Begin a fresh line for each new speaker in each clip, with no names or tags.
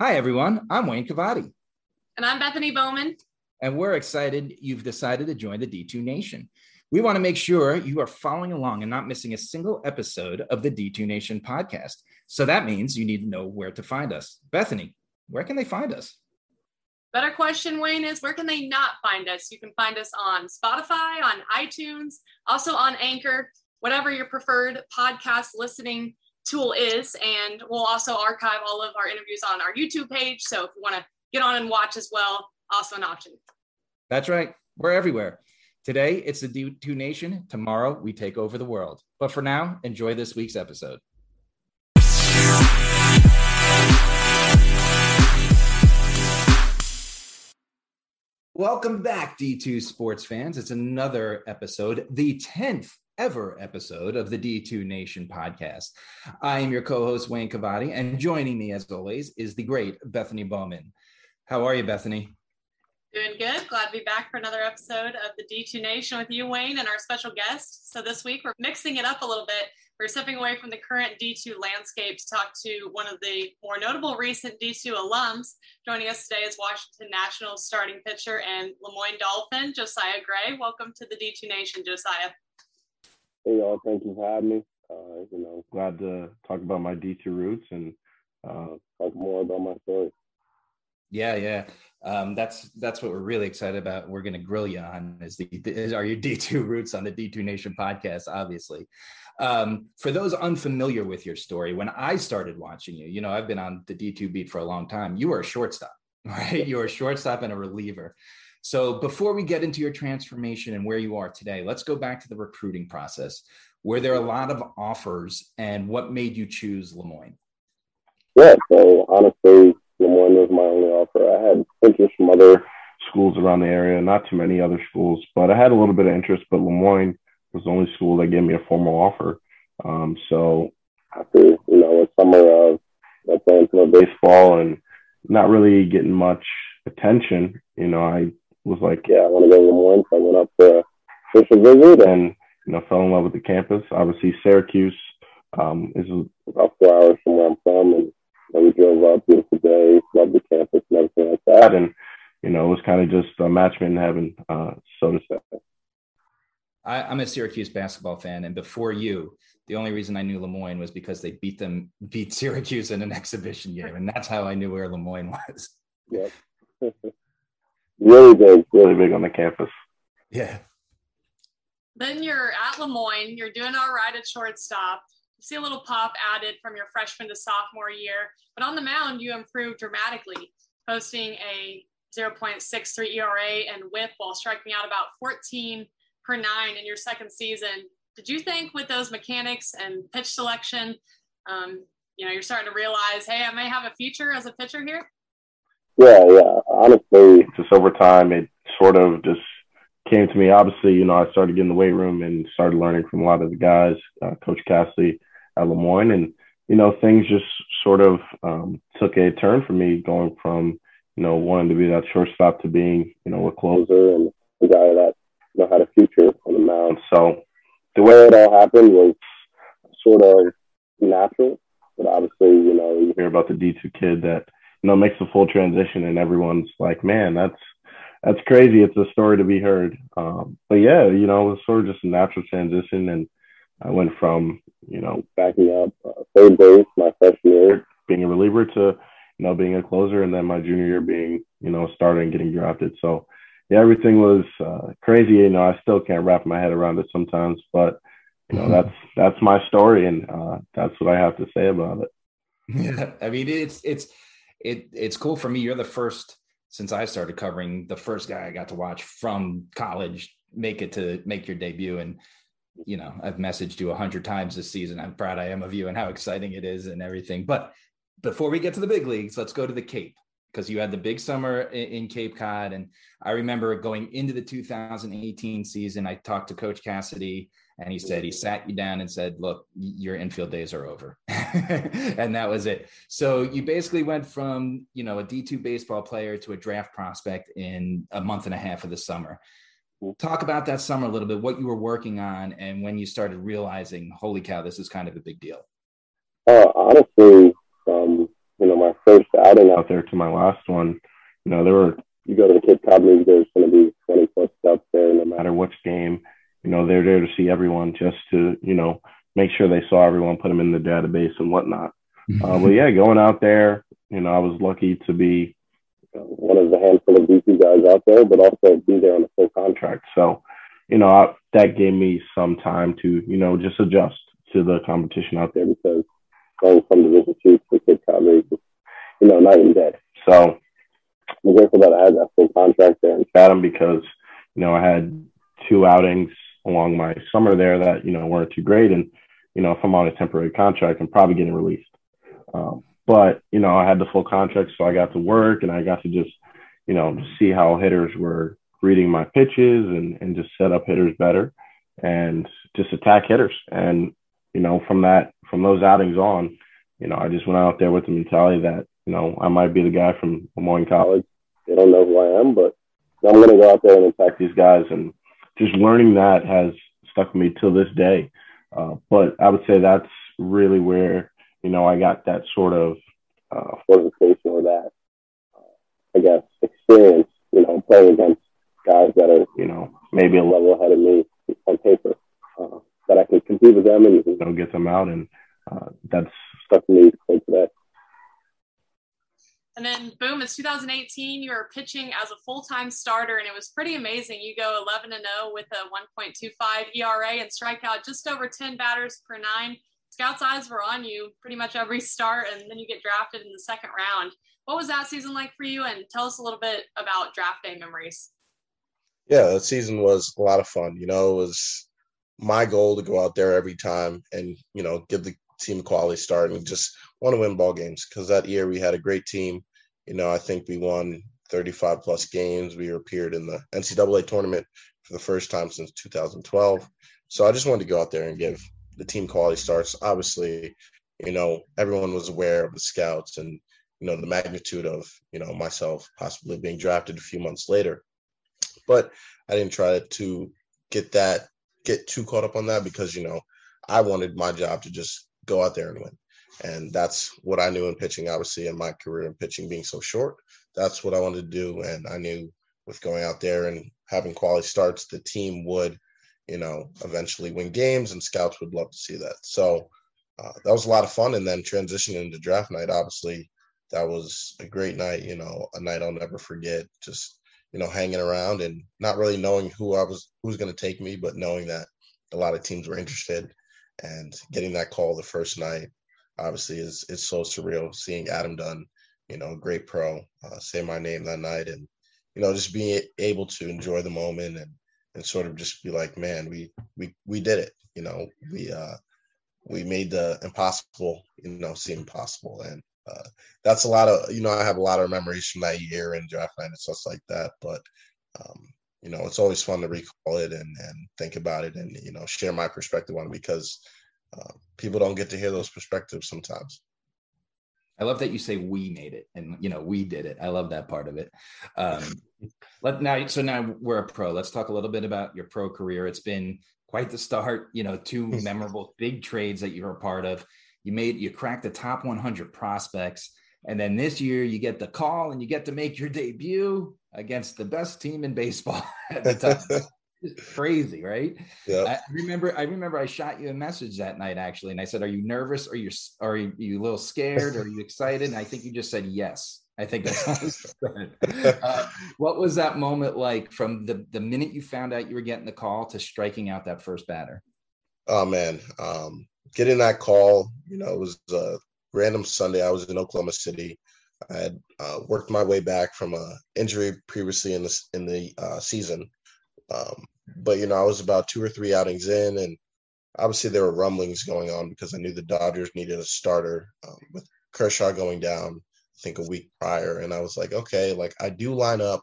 Hi, everyone. I'm Wayne Cavadi.
And I'm Bethany Bowman.
And we're excited you've decided to join the D2 Nation. We want to make sure you are following along and not missing a single episode of the D2 Nation podcast. So that means you need to know where to find us. Bethany, where can they find us?
Better question, Wayne, is where can they not find us? You can find us on Spotify, on iTunes, also on Anchor, whatever your preferred podcast listening tool is. And we'll also archive all of our interviews on our YouTube page. So if you want to get on and watch as well, also an option.
That's right. We're everywhere. Today, it's the D2 Nation. Tomorrow, we take over the world. But for now, enjoy this week's episode. Welcome back, D2 sports fans. It's another episode, the 10th ever episode of the D2 Nation podcast. I am your co host, Wayne Cavadi, and joining me, as always, is the great Bethany Bowman. How are you, Bethany?
Doing good. Glad to be back for another episode of the D2 Nation with you, Wayne, and our special guest. So this week, we're mixing it up a little bit. We're stepping away from the current D2 landscape to talk to one of the more notable recent D2 alums. Joining us today is Washington Nationals starting pitcher and Le Moyne Dolphin, Josiah Gray. Welcome to the D2 Nation, Josiah.
Hey y'all, thank you for having me. Uh, you know, glad to talk about my D2 roots and uh, talk more about my story.
Yeah, yeah, um, that's that's what we're really excited about. We're going to grill you on is the is, are your D2 roots on the D2 Nation podcast, obviously. Um, for those unfamiliar with your story, when I started watching you, you know, I've been on the D2 beat for a long time. You were a shortstop, right? You were a shortstop and a reliever. So before we get into your transformation and where you are today, let's go back to the recruiting process. Were there a lot of offers and what made you choose Le Moyne?
Yeah, so honestly, Le Moyne was my only offer. I had interest from other schools around the area, not too many other schools, but I had a little bit of interest, but Le Moyne was the only school that gave me a formal offer. Um, so after, you know, a summer of playing for baseball and not really getting much attention, you know, I was like, yeah, I want to go to Le Moyne. So I went up there for a visit and, you know, fell in love with the campus. Obviously, Syracuse um, is about four hours from where I'm from. And, we drove up, beautiful day, loved the campus and everything like that. And, you know, it was kind of just a match made in heaven, uh, so to say.
I, I'm a Syracuse basketball fan, and before you, the only reason I knew Le Moyne was because they beat them, beat Syracuse in an exhibition game, and that's how I knew where Le Moyne was.
Yep. really big, really big on the campus.
Yeah.
Then you're at Le Moyne. You're doing all right at shortstop. You see a little pop added from your freshman to sophomore year, but on the mound you improved dramatically, posting a 0.63 ERA and WHIP while striking out about 14 per nine in your second season. Did you think with those mechanics and pitch selection, um, you know, you're starting to realize, hey, I may have a future as a pitcher here?
Yeah, yeah. Honestly, just over time, it sort of just came to me. Obviously, you know, I started getting the weight room and started learning from a lot of the guys, uh, Coach Cassidy at Le Moyne, and you know, things just sort of um, took a turn for me, going from you know wanting to be that shortstop to being you know a closer and the guy that you know had a future on the mound. So the way it all happened was sort of natural, but obviously, you know, you hear about the D two kid that you know, makes a full transition and everyone's like, man, that's, that's crazy. It's a story to be heard. Um, but yeah, you know, it was sort of just a natural transition. And I went from, you know, backing up uh, third base my freshman year, being a reliever to, you know, being a closer. And then my junior year being, you know, a starter and getting drafted. So yeah, everything was uh, crazy. You know, I still can't wrap my head around it sometimes, but you know, that's, that's my story. And uh, that's what I have to say about it.
Yeah. I mean, it's, it's, it it's cool for me. You're the first since I started covering the first guy I got to watch from college make it to make your debut. And you know, I've messaged you a hundred times this season. I'm proud I am of you and how exciting it is and everything. But before we get to the big leagues, let's go to the Cape because you had the big summer in, Cape Cod. And I remember going into the 2018 season, I talked to Coach Cassidy and he said he sat you down and said look your infield days are over. And that was it. So you basically went from you know a d2 baseball player to a draft prospect in a month and a half of the summer. Talk about that summer a little bit what you were working on and when you started realizing holy cow this is kind of a big deal.
Uh, honestly um, you know my
first outing out there to my last one, you know, there were you go to the Cape Cod there's going to be 20 plus stuff there, no matter which game. You know, they're there to see everyone just to, you know, make sure they saw everyone, put them in the database and whatnot. uh, but yeah, going out there, you know, I was lucky to be one of the handful of DC guys out there, but also be there on a full contract. So, you know, I, that gave me some time to, you know, just adjust to the competition out there because going from Division Two to Cod League, you know, night and day. So I'm grateful that I had that full contract there in Chatham because, you know, I had two outings along my summer there that, you know, weren't too great. And, you know, if I'm on a temporary contract, I'm probably getting released. Um, but, you know, I had the full contract, so I got to work and I got to just, you know, see how hitters were reading my pitches and, and just set up hitters better and just attack hitters. And, you know, from that, from those outings on, you know, I just went out there with the mentality that, you know, I might be the guy from Le Moyne College. They don't know who I am, but I'm going to go out there and attack these guys. And just learning that has stuck with me till this day. Uh, but I would say that's really where, you know, I got that sort of uh, fortification or that, uh, I guess, experience, you know, playing against guys that are, you know, maybe a level ahead of me on paper, uh, that I can compete with them and, you know, get them out. And uh, that's stuck with me to me today.
And then boom, it's 2018. You were pitching as a full-time starter, and it was pretty amazing. You go 11 and 0 with a 1.25 ERA and strike out just over 10 batters per nine. Scouts' eyes were on you pretty much every start, and then you get drafted in the second round. What was that season like for you? And tell us a little bit about draft day memories.
Yeah, that season was a lot of fun. You know, it was my goal to go out there every time and you know give the team a quality start and just want to win ball games because that year we had a great team. You know, I think we won 35 plus games. We appeared in the NCAA tournament for the first time since 2012. So I just wanted to go out there and give the team quality starts. Obviously, you know, everyone was aware of the scouts and, you know, the magnitude of, you know, myself possibly being drafted a few months later. But I didn't try to get that, get too caught up on that because, you know, I wanted my job to just go out there and win. And that's what I knew in pitching, obviously, in my career in pitching being so short. That's what I wanted to do. And I knew with going out there and having quality starts, the team would, you know, eventually win games and scouts would love to see that. So uh, that was a lot of fun. And then transitioning into draft night, obviously, that was a great night, you know, a night I'll never forget. Just, you know, hanging around and not really knowing who I was, who's going to take me, but knowing that a lot of teams were interested and getting that call the first night obviously is is so surreal seeing Adam Dunn, you know, great pro, uh, say my name that night, and you know, just being able to enjoy the moment and and sort of just be like, man, we we we did it, you know, we uh we made the impossible, you know, seem possible, and uh, that's a lot of you know, I have a lot of memories from that year and draft night and stuff like that, but um, you know, it's always fun to recall it and and think about it and you know share my perspective on it because uh, people don't get to hear those perspectives sometimes.
I love that you say we made it and you know we did it. I love that part of it. Um, let now so now we're a pro. Let's talk a little bit about your pro career. It's been quite the start. You know, two memorable big trades that you were a part of. You made you cracked the top 100 prospects, and then this year you get the call and you get to make your debut against the best team in baseball at the time. crazy, right? Yeah. I remember. I remember. I shot you a message that night actually, and I said, "Are you nervous? Or you are you, you a little scared? Are you excited?" And I think you just said yes. I think that's uh, what was that moment like from the the minute you found out you were getting the call to striking out that first batter?
Oh man, um, getting that call, you know, it was a random Sunday. I was in Oklahoma City. I had uh, worked my way back from a injury previously in the in the uh, season, um, but you know, I was about two or three outings in, and obviously there were rumblings going on because I knew the Dodgers needed a starter um, with Kershaw going down. I think a week prior, and I was like, okay, like I do line up,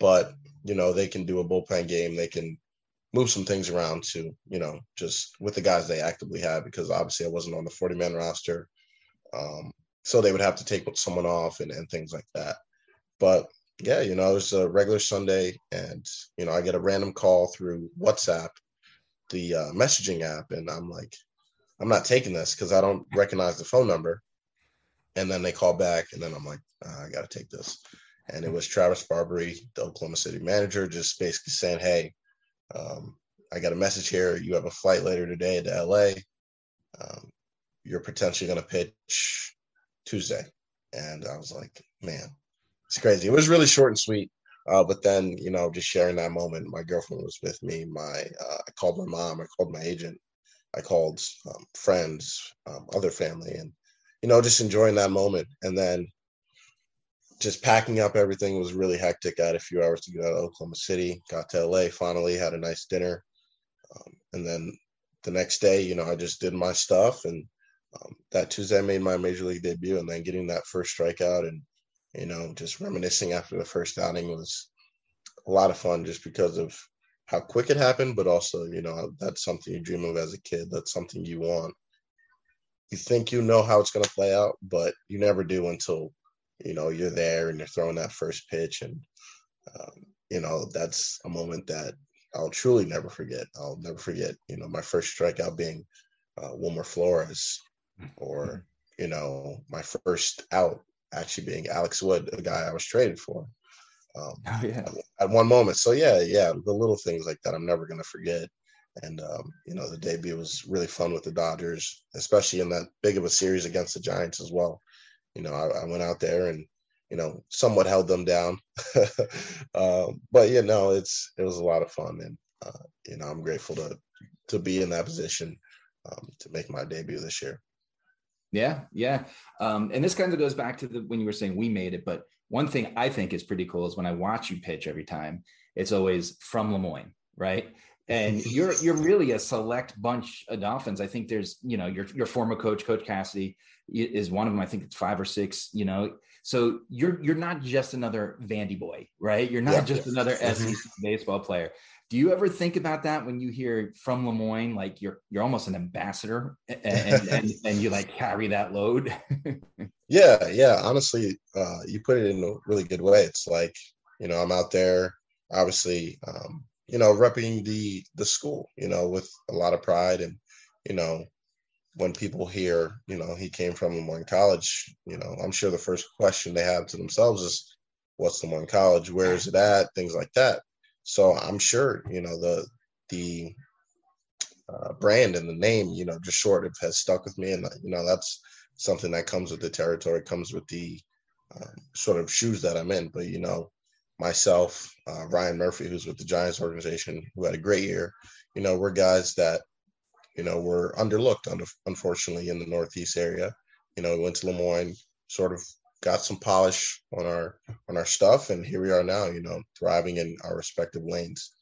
but you know they can do a bullpen game. They can move some things around to you know just with the guys they actively have because obviously I wasn't on the 40 man roster, um, so they would have to take someone off and, and things like that. But yeah, you know, it was a regular Sunday, and you know, I get a random call through WhatsApp, the uh, messaging app, and I'm like, I'm not taking this because I don't recognize the phone number. and then they call back, and then I'm like, oh, I got to take this. And it was Travis Barbary, the Oklahoma City manager, just basically saying, "Hey, um, I got a message here. You have a flight later today to LA. Um, you're potentially going to pitch Tuesday." And I was like, "Man, it's crazy." It was really short and sweet. Uh, but then, you know, just sharing that moment, my girlfriend was with me. My, uh, I called my mom. I called my agent. I called um, friends, um, other family, and you know, just enjoying that moment. And then just packing up everything was really hectic. I had a few hours to get out of Oklahoma City. Got to LA finally, had a nice dinner, um, and then the next day, you know, I just did my stuff. And um, that Tuesday, I made my major league debut, and then getting that first strikeout and you know, just reminiscing after the first outing was a lot of fun just because of how quick it happened, but also, you know, that's something you dream of as a kid. That's something you want. You think you know how it's going to play out, but you never do until, you know, you're there and you're throwing that first pitch. And, um, you know, that's a moment that I'll truly never forget. I'll never forget, you know, my first strikeout being uh, Wilmer Flores or, you know, my first out actually being Alex Wood, a guy I was traded for. Um, oh, yeah. At one moment. So yeah, yeah, the little things like that I'm never gonna forget. And um, you know, the debut was really fun with the Dodgers, especially in that big of a series against the Giants as well. You know, I, I went out there and you know somewhat held them down, um, but you know, it's it was a lot of fun, and uh, you know, I'm grateful to to be in that position um, to make my debut this year.
Yeah, yeah. Um, and this kind of goes back to the when you were saying we made it, but one thing I think is pretty cool is when I watch you pitch every time, it's always from Le Moyne, right? And you're you're really a select bunch of Dolphins. I think there's, you know, your your former coach, Coach Cassidy, is one of them. I think it's five or six, you know. So you're you're not just another Vandy boy, right? You're not yeah, just another SEC mm-hmm. baseball player do you ever think about that when you hear from Le Moyne, like you're you're almost an ambassador and and, and, you like carry that load?
yeah, yeah. Honestly, uh, you put it in a really good way. It's like you know I'm out there, obviously, um, you know, repping the the school, you know, with a lot of pride, and you know, when people hear, you know, he came from Le Moyne College, you know, I'm sure the first question they have to themselves is, "What's Le Moyne College? Where is it at?" Things like that. So I'm sure you know the the uh, brand and the name, you know, just short of has stuck with me, and you know that's something that comes with the territory, comes with the um, sort of shoes that I'm in. But you know, myself, uh, Ryan Murphy, who's with the Giants organization, who had a great year, you know, we're guys that you know were underlooked, unfortunately, in the Northeast area. You know, we went to Le Moyne, sort of got some polish on our on our stuff, and here we are now. You know, thriving in our respective lanes.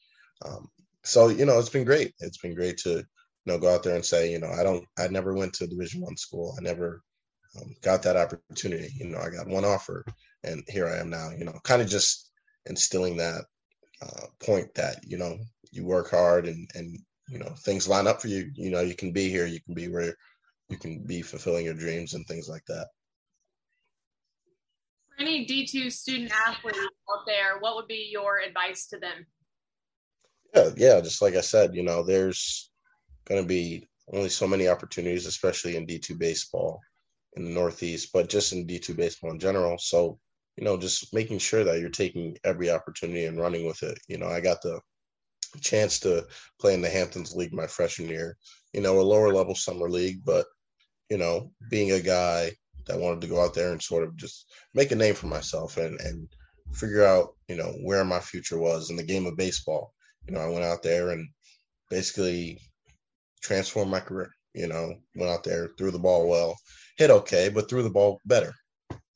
Um, so you know, it's been great. It's been great to you know go out there and say, you know, I don't, I never went to Division One school. I never um, got that opportunity. You know, I got one offer, and here I am now. You know, kind of just instilling that uh, point that you know you work hard and and you know things line up for you. You know, you can be here. You can be where you can be fulfilling your dreams and things like that
any D2 student athletes out there, what would be your advice to them?
Yeah, yeah, just like I said, you know, there's going to be only so many opportunities, especially in D2 baseball in the Northeast, but just in D2 baseball in general. So, you know, just making sure that you're taking every opportunity and running with it. You know, I got the chance to play in the Hamptons League my freshman year, you know, a lower level summer league, but, you know, being a guy that wanted to go out there and sort of just make a name for myself and and figure out you know where my future was in the game of baseball. You know, I went out there and basically transformed my career. You know, went out there, threw the ball well, hit okay, but threw the ball better,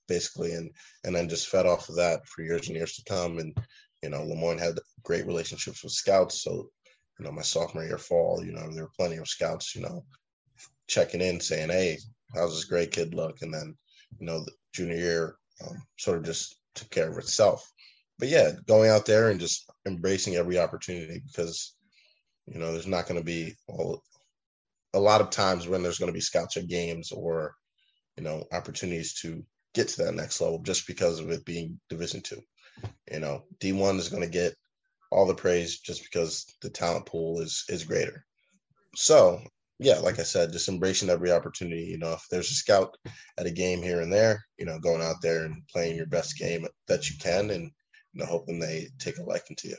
basically, and and then just fed off of that for years and years to come. And you know, Le Moyne had great relationships with scouts, so you know, my sophomore year fall, you know, there were plenty of scouts, you know, checking in saying, Hey, how's this great kid look? And then, you know, the junior year um, sort of just took care of itself. But yeah, going out there and just embracing every opportunity because, you know, there's not going to be all, a lot of times when there's going to be scouts at games or, you know, opportunities to get to that next level just because of it being Division two. You know, D1 is going to get all the praise just because the talent pool is is greater. So yeah, like I said, just embracing every opportunity. You know, if there's a scout at a game here and there, you know, going out there and playing your best game that you can, and you know, hoping they take a liking to you.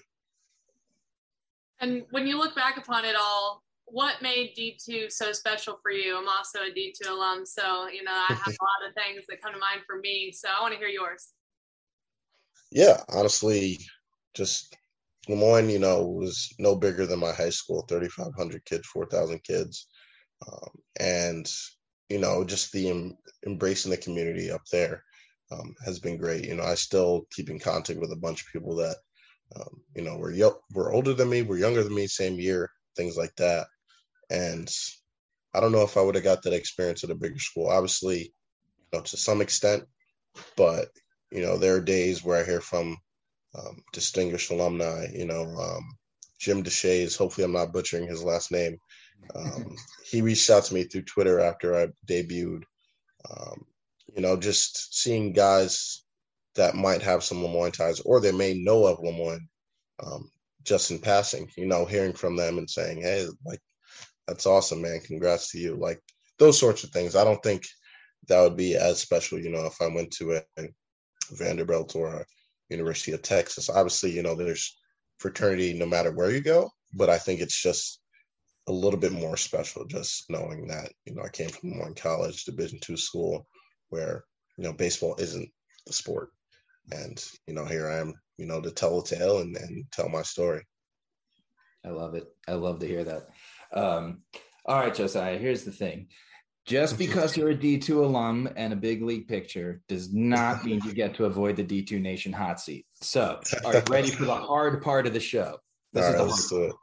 And when you look back upon it all, what made D2 so special for you? I'm also a D2 alum, so you know I have a lot of things that come to mind for me. So I want to hear yours.
Yeah, honestly, just Le Moyne, you know, was no bigger than my high school, 3,500 kids, 4,000 kids. Um, and, you know, just the em- embracing the community up there um, has been great. You know, I still keep in contact with a bunch of people that, um, you know, were, yo- were older than me, were younger than me, same year, things like that. And I don't know if I would have got that experience at a bigger school. Obviously, you know, to some extent, but, you know, there are days where I hear from um, distinguished alumni. You know, um, Jim Deshaies. Hopefully, I'm not butchering his last name. Um, he reached out to me through Twitter after I debuted. Um, you know, just seeing guys that might have some Le Moyne ties, or they may know of Le Moyne, um, just in passing. You know, hearing from them and saying, "Hey, like, that's awesome, man! Congrats to you!" Like those sorts of things. I don't think that would be as special. You know, if I went to a Vanderbilt or a University of Texas. Obviously, you know, there's fraternity no matter where you go, but I think it's just a little bit more special just knowing that, you know, I came from one college, division two school where, you know, baseball isn't the sport. And, you know, here I am, you know, to tell a tale and, and tell my story.
I love it. I love to hear that. Um, all right, Josiah, here's the thing. Just because you're a D2 alum and a big league picture does not mean you get to avoid the D2 Nation hot seat. So, are you ready for the hard part of the show?
This All right, let's do it.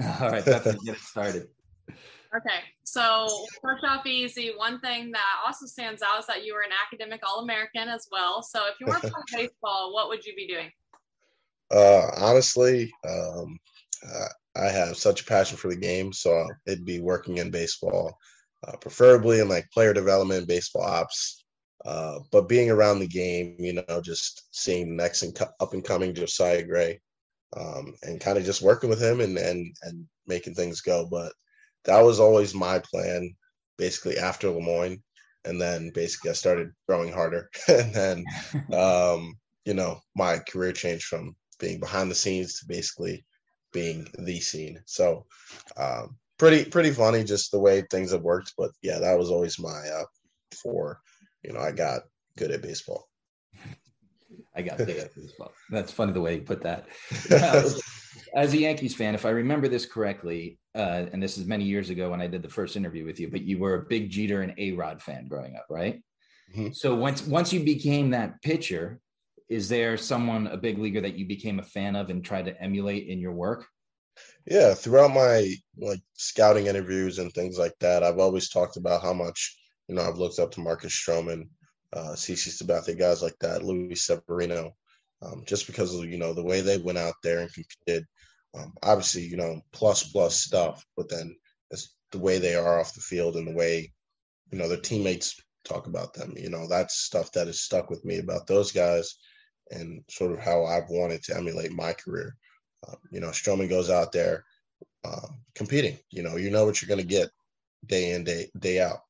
All right, definitely get it started.
Okay, so first off, easy. One thing that also stands out is that you were an academic All American as well. So, if you weren't playing baseball, what would you be doing?
Uh, honestly, um, I have such a passion for the game, so it'd be working in baseball uh, preferably in like player development, baseball ops. Uh, but being around the game, you know, just seeing next and up and coming Josiah Gray, um, and kind of just working with him and and and making things go. But that was always my plan, basically after Le Moyne, and then basically I started growing harder, and then um, you know my career changed from being behind the scenes to basically being the scene. So um, pretty pretty funny just the way things have worked. But yeah, that was always my uh, for you know I got good at baseball.
I got good at baseball. That's funny the way you put that. Now, as a Yankees fan, if I remember this correctly, uh, and this is many years ago when I did the first interview with you, but you were a big Jeter and A Rod fan growing up, right? Mm-hmm. So once once you became that pitcher, is there someone a big leaguer that you became a fan of and tried to emulate in your work?
Yeah, throughout my like scouting interviews and things like that, I've always talked about how much you know I've looked up to Marcus Stroman, uh, CC Sabathia, guys like that, Luis Severino, um, just because of you know the way they went out there and competed. Um, obviously, you know, plus plus stuff, but then it's the way they are off the field and the way you know their teammates talk about them. You know, that's stuff that has stuck with me about those guys and sort of how I've wanted to emulate my career. Uh, you know, Stroman goes out there um, competing. You know, you know what you're going to get day in day day out,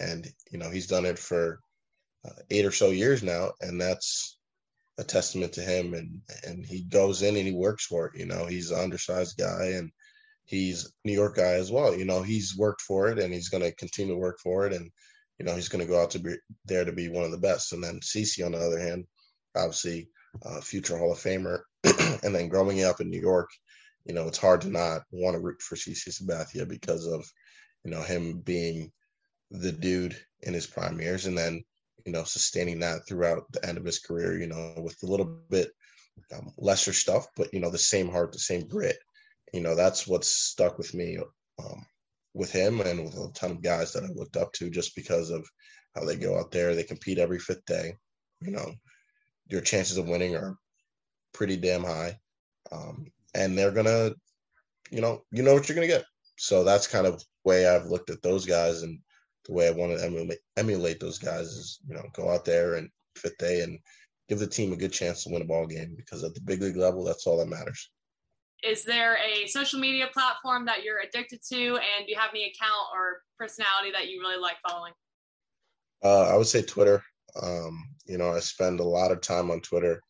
and you know he's done it for uh, eight or so years now, and that's a testament to him. And and he goes in and he works for it. You know, he's an undersized guy and he's New York guy as well. You know, he's worked for it and he's going to continue to work for it, and you know he's going to go out to be there to be one of the best. And then CC on the other hand, obviously, uh, future Hall of Famer and then growing up in New York, you know, it's hard to not want to root for CC Sabathia because of, you know, him being the dude in his prime years and then, you know, sustaining that throughout the end of his career, you know, with a little bit um, lesser stuff, but, you know, the same heart, the same grit. You know, that's what's stuck with me um, with him and with a ton of guys that I looked up to just because of how they go out there. They compete every fifth day. You know, your chances of winning are pretty damn high. Um, and they're gonna, you know, you know what you're gonna get. So that's kind of way I've looked at those guys, and the way I want to emulate, emulate those guys is, you know, go out there and fit day and give the team a good chance to win a ball game because at the big league level, that's all that matters.
is there a social media platform that you're addicted to? And do you have any account or personality that you really like following?
Uh, I would say Twitter. Um, you know, I spend a lot of time on Twitter.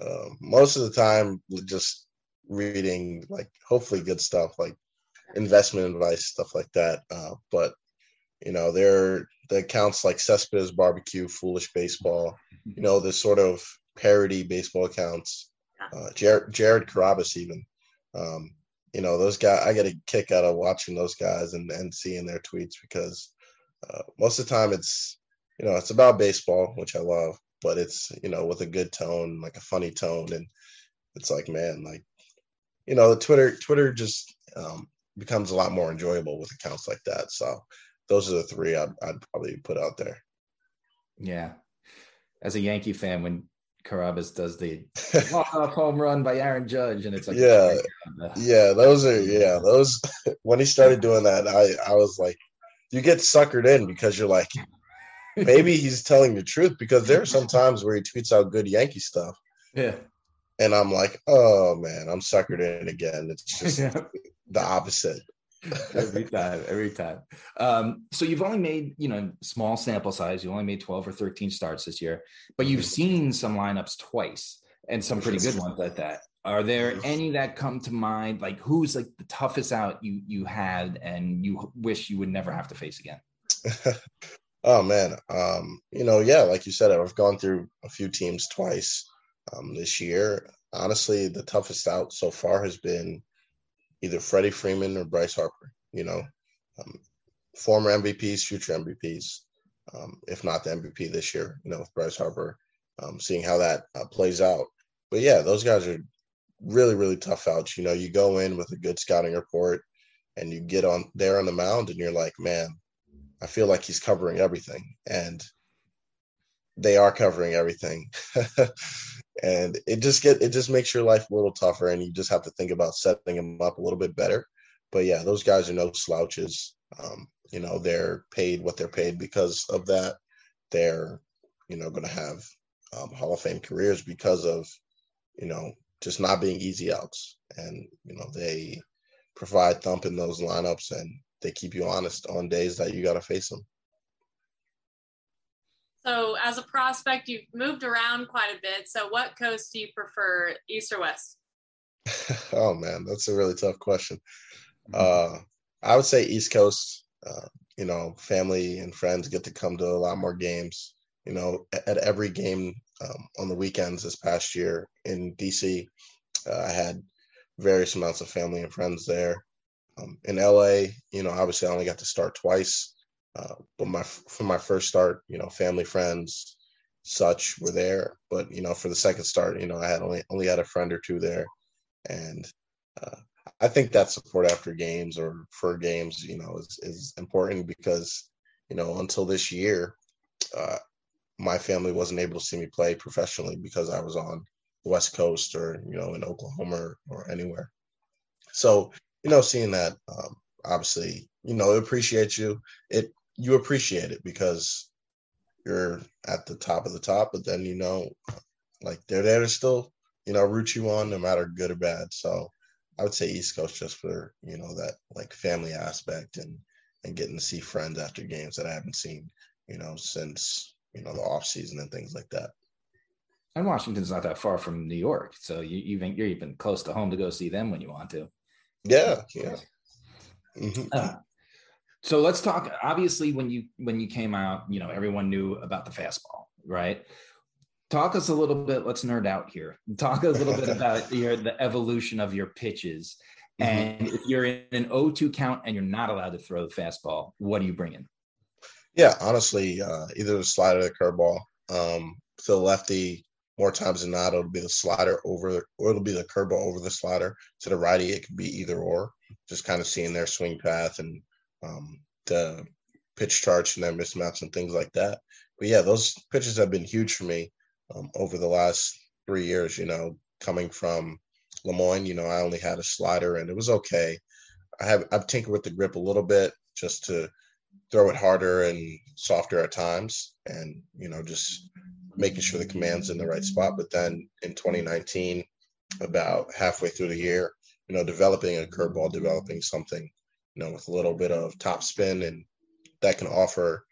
Uh, most of the time, just reading like hopefully good stuff like investment advice, stuff like that. Uh, but you know, there the accounts like Cespedes Barbecue, Foolish Baseball. You know, the sort of parody baseball accounts. Uh, Jared Jared Carrabis even. Um, you know, those guys. I get a kick out of watching those guys and and seeing their tweets because uh, most of the time it's you know it's about baseball, which I love, but it's you know with a good tone, like a funny tone, and it's like man, like you know, the Twitter Twitter just um, becomes a lot more enjoyable with accounts like that. So those are the three I'd, I'd probably put out there.
Yeah, as a Yankee fan, when Carrabis does the walk off home run by Aaron Judge, and it's like
yeah, yeah, those are yeah, those. when he started doing that, I I was like, you get suckered in because you're like, maybe he's telling the truth because there are some times where he tweets out good Yankee stuff.
Yeah.
And I'm like, oh man, I'm suckered in again. It's just yeah. the opposite.
every time, every time. Um, so you've only made, you know, small sample size. You only made 12 or 13 starts this year, but you've mm-hmm. seen some lineups twice and some pretty good ones at that. Are there mm-hmm. any that come to mind? Like who's like the toughest out you you had and you wish you would never have to face again?
Oh man, um, you know, yeah, like you said, I've gone through a few teams twice um, this year. Honestly, the toughest out so far has been either Freddie Freeman or Bryce Harper. You know, um, former MVPs, future MVPs, um, if not the MVP this year. You know, with Bryce Harper, um, seeing how that uh, plays out. But yeah, those guys are really, really tough outs. You know, you go in with a good scouting report, and you get on there on the mound, and you're like, man I feel like he's covering everything, and they are covering everything. and it just get it just makes your life a little tougher, and you just have to think about setting him up a little bit better. But yeah, those guys are no slouches. Um, you know, they're paid what they're paid because of that. They're you know going to have um, Hall of Fame careers because of you know just not being easy outs, and you know they provide thump in those lineups and they keep you honest on days that you got to face them.
So, as a prospect, you've moved around quite a bit. So, what coast do you prefer, East or West?
oh man, that's a really tough question. Mm-hmm. Uh, I would say East Coast. Uh, you know, family and friends get to come to a lot more games. You know, at, every game um, on the weekends this past year in DC, uh, I had various amounts of family and friends there. Um, in LA, you know, obviously I only got to start twice, uh, but my for my first start, you know, family, friends, such were there. But you know, for the second start, you know, I had only only had a friend or two there, and uh, I think that support after games or for games, you know, is is important because you know until this year, uh, my family wasn't able to see me play professionally because I was on the West Coast or you know in Oklahoma or, or anywhere. So you know, seeing that, um, obviously, you know, it appreciates you. It you appreciate it because you're at the top of the top, but then you know, like they're there to still, you know, root you on no matter good or bad. So I would say East Coast just for you know that like family aspect and and getting to see friends after games that I haven't seen, you know, since you know the off season and things like that.
And Washington's not that far from New York, so you even you're even close to home to go see them when you want to.
Yeah, yeah. Mm-hmm.
Uh, so let's talk. Obviously, when you when you came out, you know everyone knew about the fastball, right? Talk us a little bit. Let's nerd out here. Talk a little bit about your the evolution of your pitches. Mm-hmm. And if you're in an 0-2 count and you're not allowed to throw the fastball, what are you bringing?
Yeah, honestly, uh, either the slider or the curveball. Um, to the lefty, more times than not, it'll be the slider over, or it'll be the curveball over the slider. To the righty, it could be either or. Just kind of seeing their swing path and um, the pitch charts and their mismatch and things like that. But yeah, those pitches have been huge for me um, over the last three years. You know, coming from Le Moyne, you know, I only had a slider and it was okay. I have I've tinkered with the grip a little bit just to throw it harder and softer at times, and you know, just making sure the command's in the right spot. But then in 2019, about halfway through the year, you know, developing a curveball, developing something, you know, with a little bit of top spin and that can offer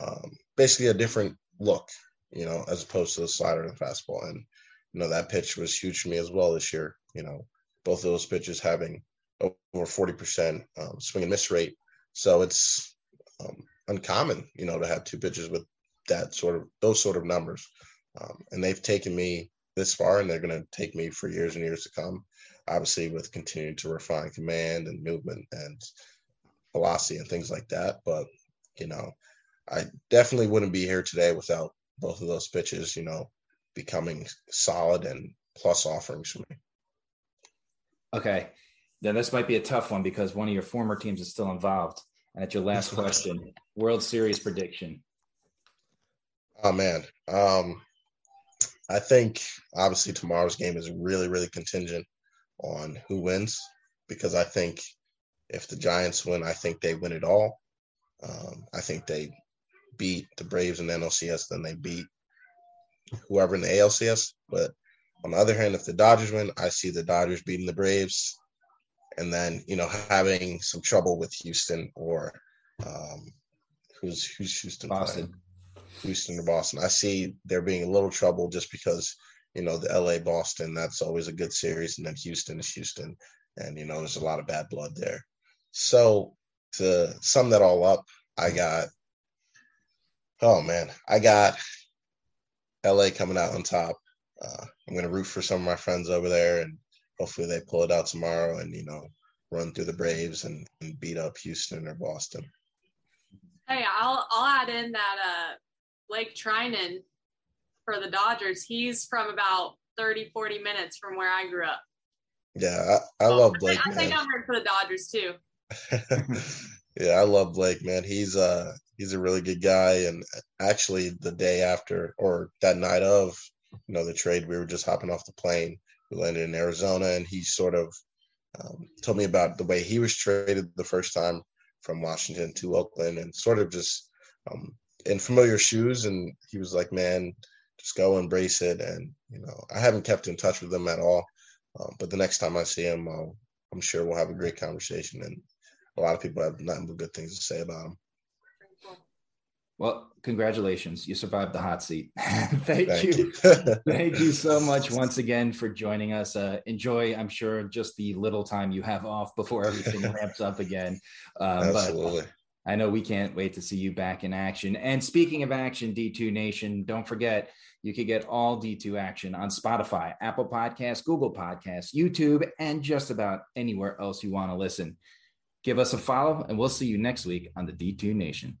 um, basically a different look, you know, as opposed to the slider and the fastball. And, you know, that pitch was huge for me as well this year. You know, both of those pitches having over 40% um, swing and miss rate. So it's um, uncommon, you know, to have two pitches with that sort of those sort of numbers. Um, and they've taken me this far, and they're going to take me for years and years to come. Obviously, with continuing to refine command and movement and velocity and things like that. But you know, I definitely wouldn't be here today without both of those pitches. You know, becoming solid and plus offerings for me.
Okay, then this might be a tough one because one of your former teams is still involved. And at your last question, World Series prediction.
Oh man, um, I think obviously tomorrow's game is really, really contingent on who wins because I think if the Giants win, I think they win it all. Um, I think they beat the Braves in the NLCS, then they beat whoever in the ALCS. But on the other hand, if the Dodgers win, I see the Dodgers beating the Braves, and then you know having some trouble with Houston or um, who's who's Houston
Boston.
playing? Houston or Boston. I see there being a little trouble just because you know the LA Boston that's always a good series, and then Houston is Houston, and you know there's a lot of bad blood there. So to sum that all up, I got oh man, I got LA coming out on top. Uh, I'm gonna root for some of my friends over there, and hopefully they pull it out tomorrow, and you know run through the Braves and, and beat up Houston or Boston.
Hey, I'll I'll add in that uh Blake Treinen for the Dodgers. He's from about 30, 40 minutes from where I grew up.
Yeah, I, I love Blake.
I, I think I'm rooting for the Dodgers too.
yeah, I love Blake, man. He's uh he's a really good guy. And actually the day after or that night of, you know, the trade, we were just hopping off the plane. We landed in Arizona and he sort of um, told me about the way he was traded the first time from Washington to Oakland and sort of just um, in familiar shoes. And he was like, man, just go embrace it. And, you know, I haven't kept in touch with him at all. Um, but the next time I see him, I'll, I'm sure we'll have a great conversation. And a lot of people have nothing but good things to say about him.
Well, congratulations. You survived the hot seat. Thank,
Thank
you.
you.
Thank you so much once again for joining us. Uh, enjoy, I'm sure, just the little time you have off before everything ramps up again. Um,
Absolutely.
But I know we can't wait to see you back in action. And speaking of action, D2 Nation, don't forget you can get all D2 action on Spotify, Apple Podcasts, Google Podcasts, YouTube, and just about anywhere else you want to listen. Give us a follow, and we'll see you next week on the D2 Nation.